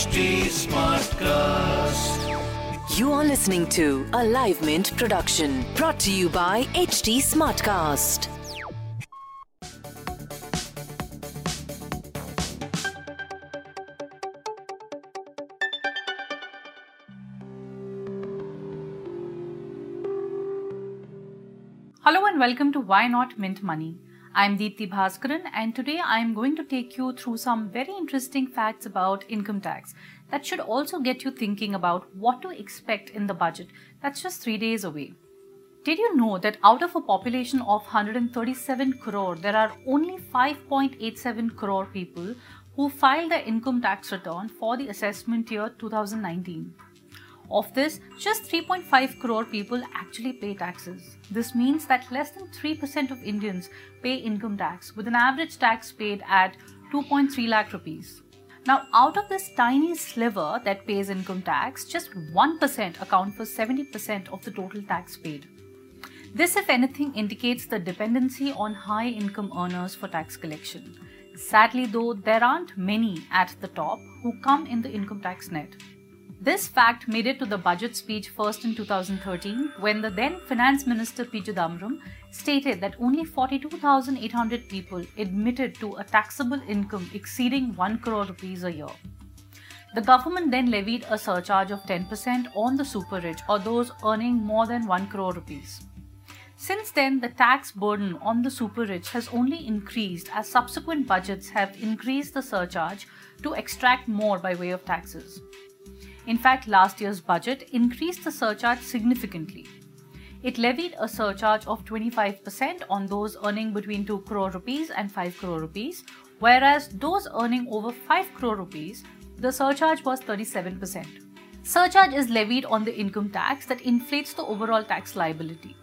HT Smartcast. You are listening to a Live Mint production brought to you by HT Smartcast. Hello and welcome to Why Not Mint Money. I'm Deepthi Bhaskaran and today I'm going to take you through some very interesting facts about income tax that should also get you thinking about what to expect in the budget that's just 3 days away. Did you know that out of a population of 137 crore there are only 5.87 crore people who filed their income tax return for the assessment year 2019? Of this, just 3.5 crore people actually pay taxes. This means that less than 3% of Indians pay income tax, with an average tax paid at 2.3 lakh rupees. Now, out of this tiny sliver that pays income tax, just 1% account for 70% of the total tax paid. This, if anything, indicates the dependency on high income earners for tax collection. Sadly, though, there aren't many at the top who come in the income tax net. This fact made it to the budget speech first in 2013 when the then Finance Minister P. Chidambaram stated that only 42,800 people admitted to a taxable income exceeding 1 crore rupees a year. The government then levied a surcharge of 10% on the super rich or those earning more than 1 crore rupees. Since then, the tax burden on the super rich has only increased as subsequent budgets have increased the surcharge to extract more by way of taxes. In fact, last year's budget increased the surcharge significantly. It levied a surcharge of 25% on those earning between 2 crore rupees and 5 crore rupees, whereas those earning over 5 crore rupees, the surcharge was 37%. Surcharge is levied on the income tax that inflates the overall tax liability.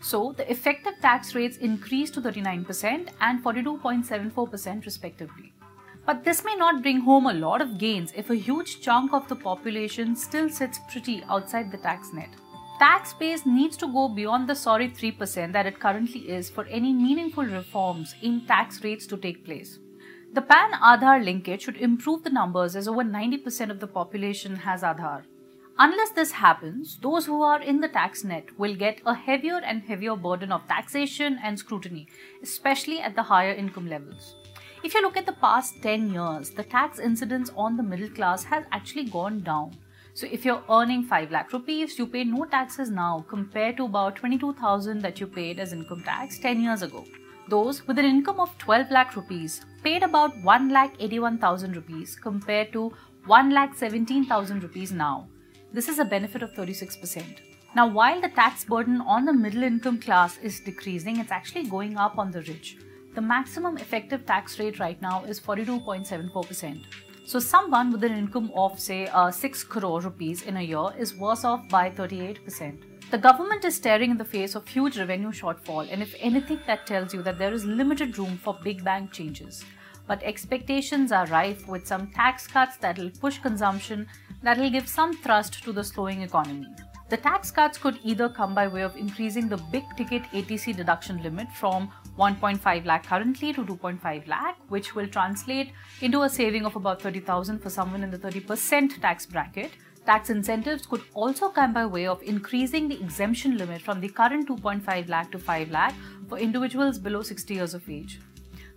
So, the effective tax rates increased to 39% and 42.74% respectively. But this may not bring home a lot of gains if a huge chunk of the population still sits pretty outside the tax net. Tax base needs to go beyond the sorry 3% that it currently is for any meaningful reforms in tax rates to take place. The PAN Aadhaar linkage should improve the numbers as over 90% of the population has Aadhaar. Unless this happens, those who are in the tax net will get a heavier and heavier burden of taxation and scrutiny, especially at the higher income levels. If you look at the past 10 years, the tax incidence on the middle class has actually gone down. So if you're earning 5 lakh rupees, you pay no taxes now compared to about 22,000 that you paid as income tax 10 years ago. Those with an income of 12 lakh rupees paid about 1 lakh 81,000 rupees compared to 1 lakh 17,000 rupees now. This is a benefit of 36%. Now, while the tax burden on the middle income class is decreasing, it's actually going up on the rich. The maximum effective tax rate right now is 42.74%. So, someone with an income of, say, uh, 6 crore rupees in a year is worse off by 38%. The government is staring in the face of huge revenue shortfall, and if anything, that tells you that there is limited room for big bang changes. But expectations are rife with some tax cuts that will push consumption, that will give some thrust to the slowing economy. The tax cuts could either come by way of increasing the big ticket 80C deduction limit from 1.5 lakh currently to 2.5 lakh, which will translate into a saving of about 30,000 for someone in the 30% tax bracket. Tax incentives could also come by way of increasing the exemption limit from the current 2.5 lakh to 5 lakh for individuals below 60 years of age.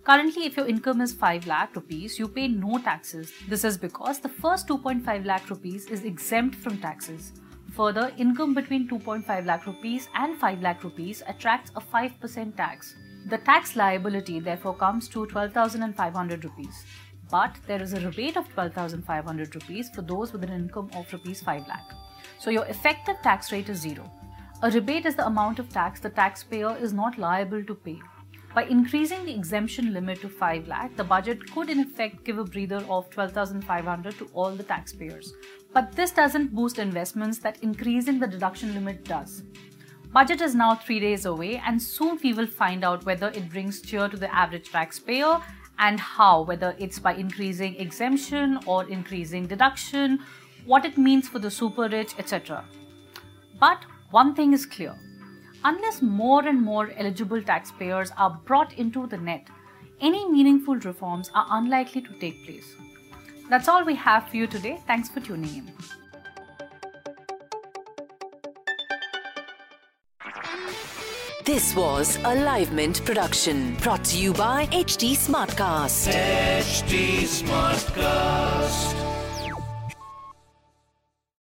Currently, if your income is 5 lakh rupees, you pay no taxes. This is because the first 2.5 lakh rupees is exempt from taxes. Further, income between 2.5 lakh rupees and 5 lakh rupees attracts a 5% tax. The tax liability therefore comes to 12,500 rupees. But there is a rebate of 12,500 rupees for those with an income of rupees 5 lakh. So your effective tax rate is zero. A rebate is the amount of tax the taxpayer is not liable to pay. By increasing the exemption limit to 5 lakh, the budget could in effect give a breather of 12,500 to all the taxpayers. But this doesn't boost investments that increasing the deduction limit does. Budget is now 3 days away and soon we will find out whether it brings cheer to the average taxpayer and how whether it's by increasing exemption or increasing deduction, what it means for the super rich, etc. But one thing is clear unless more and more eligible taxpayers are brought into the net, any meaningful reforms are unlikely to take place. That's all we have for you today. Thanks for tuning in. This was a Live Mint production brought to you by HT Smartcast. HT Smartcast.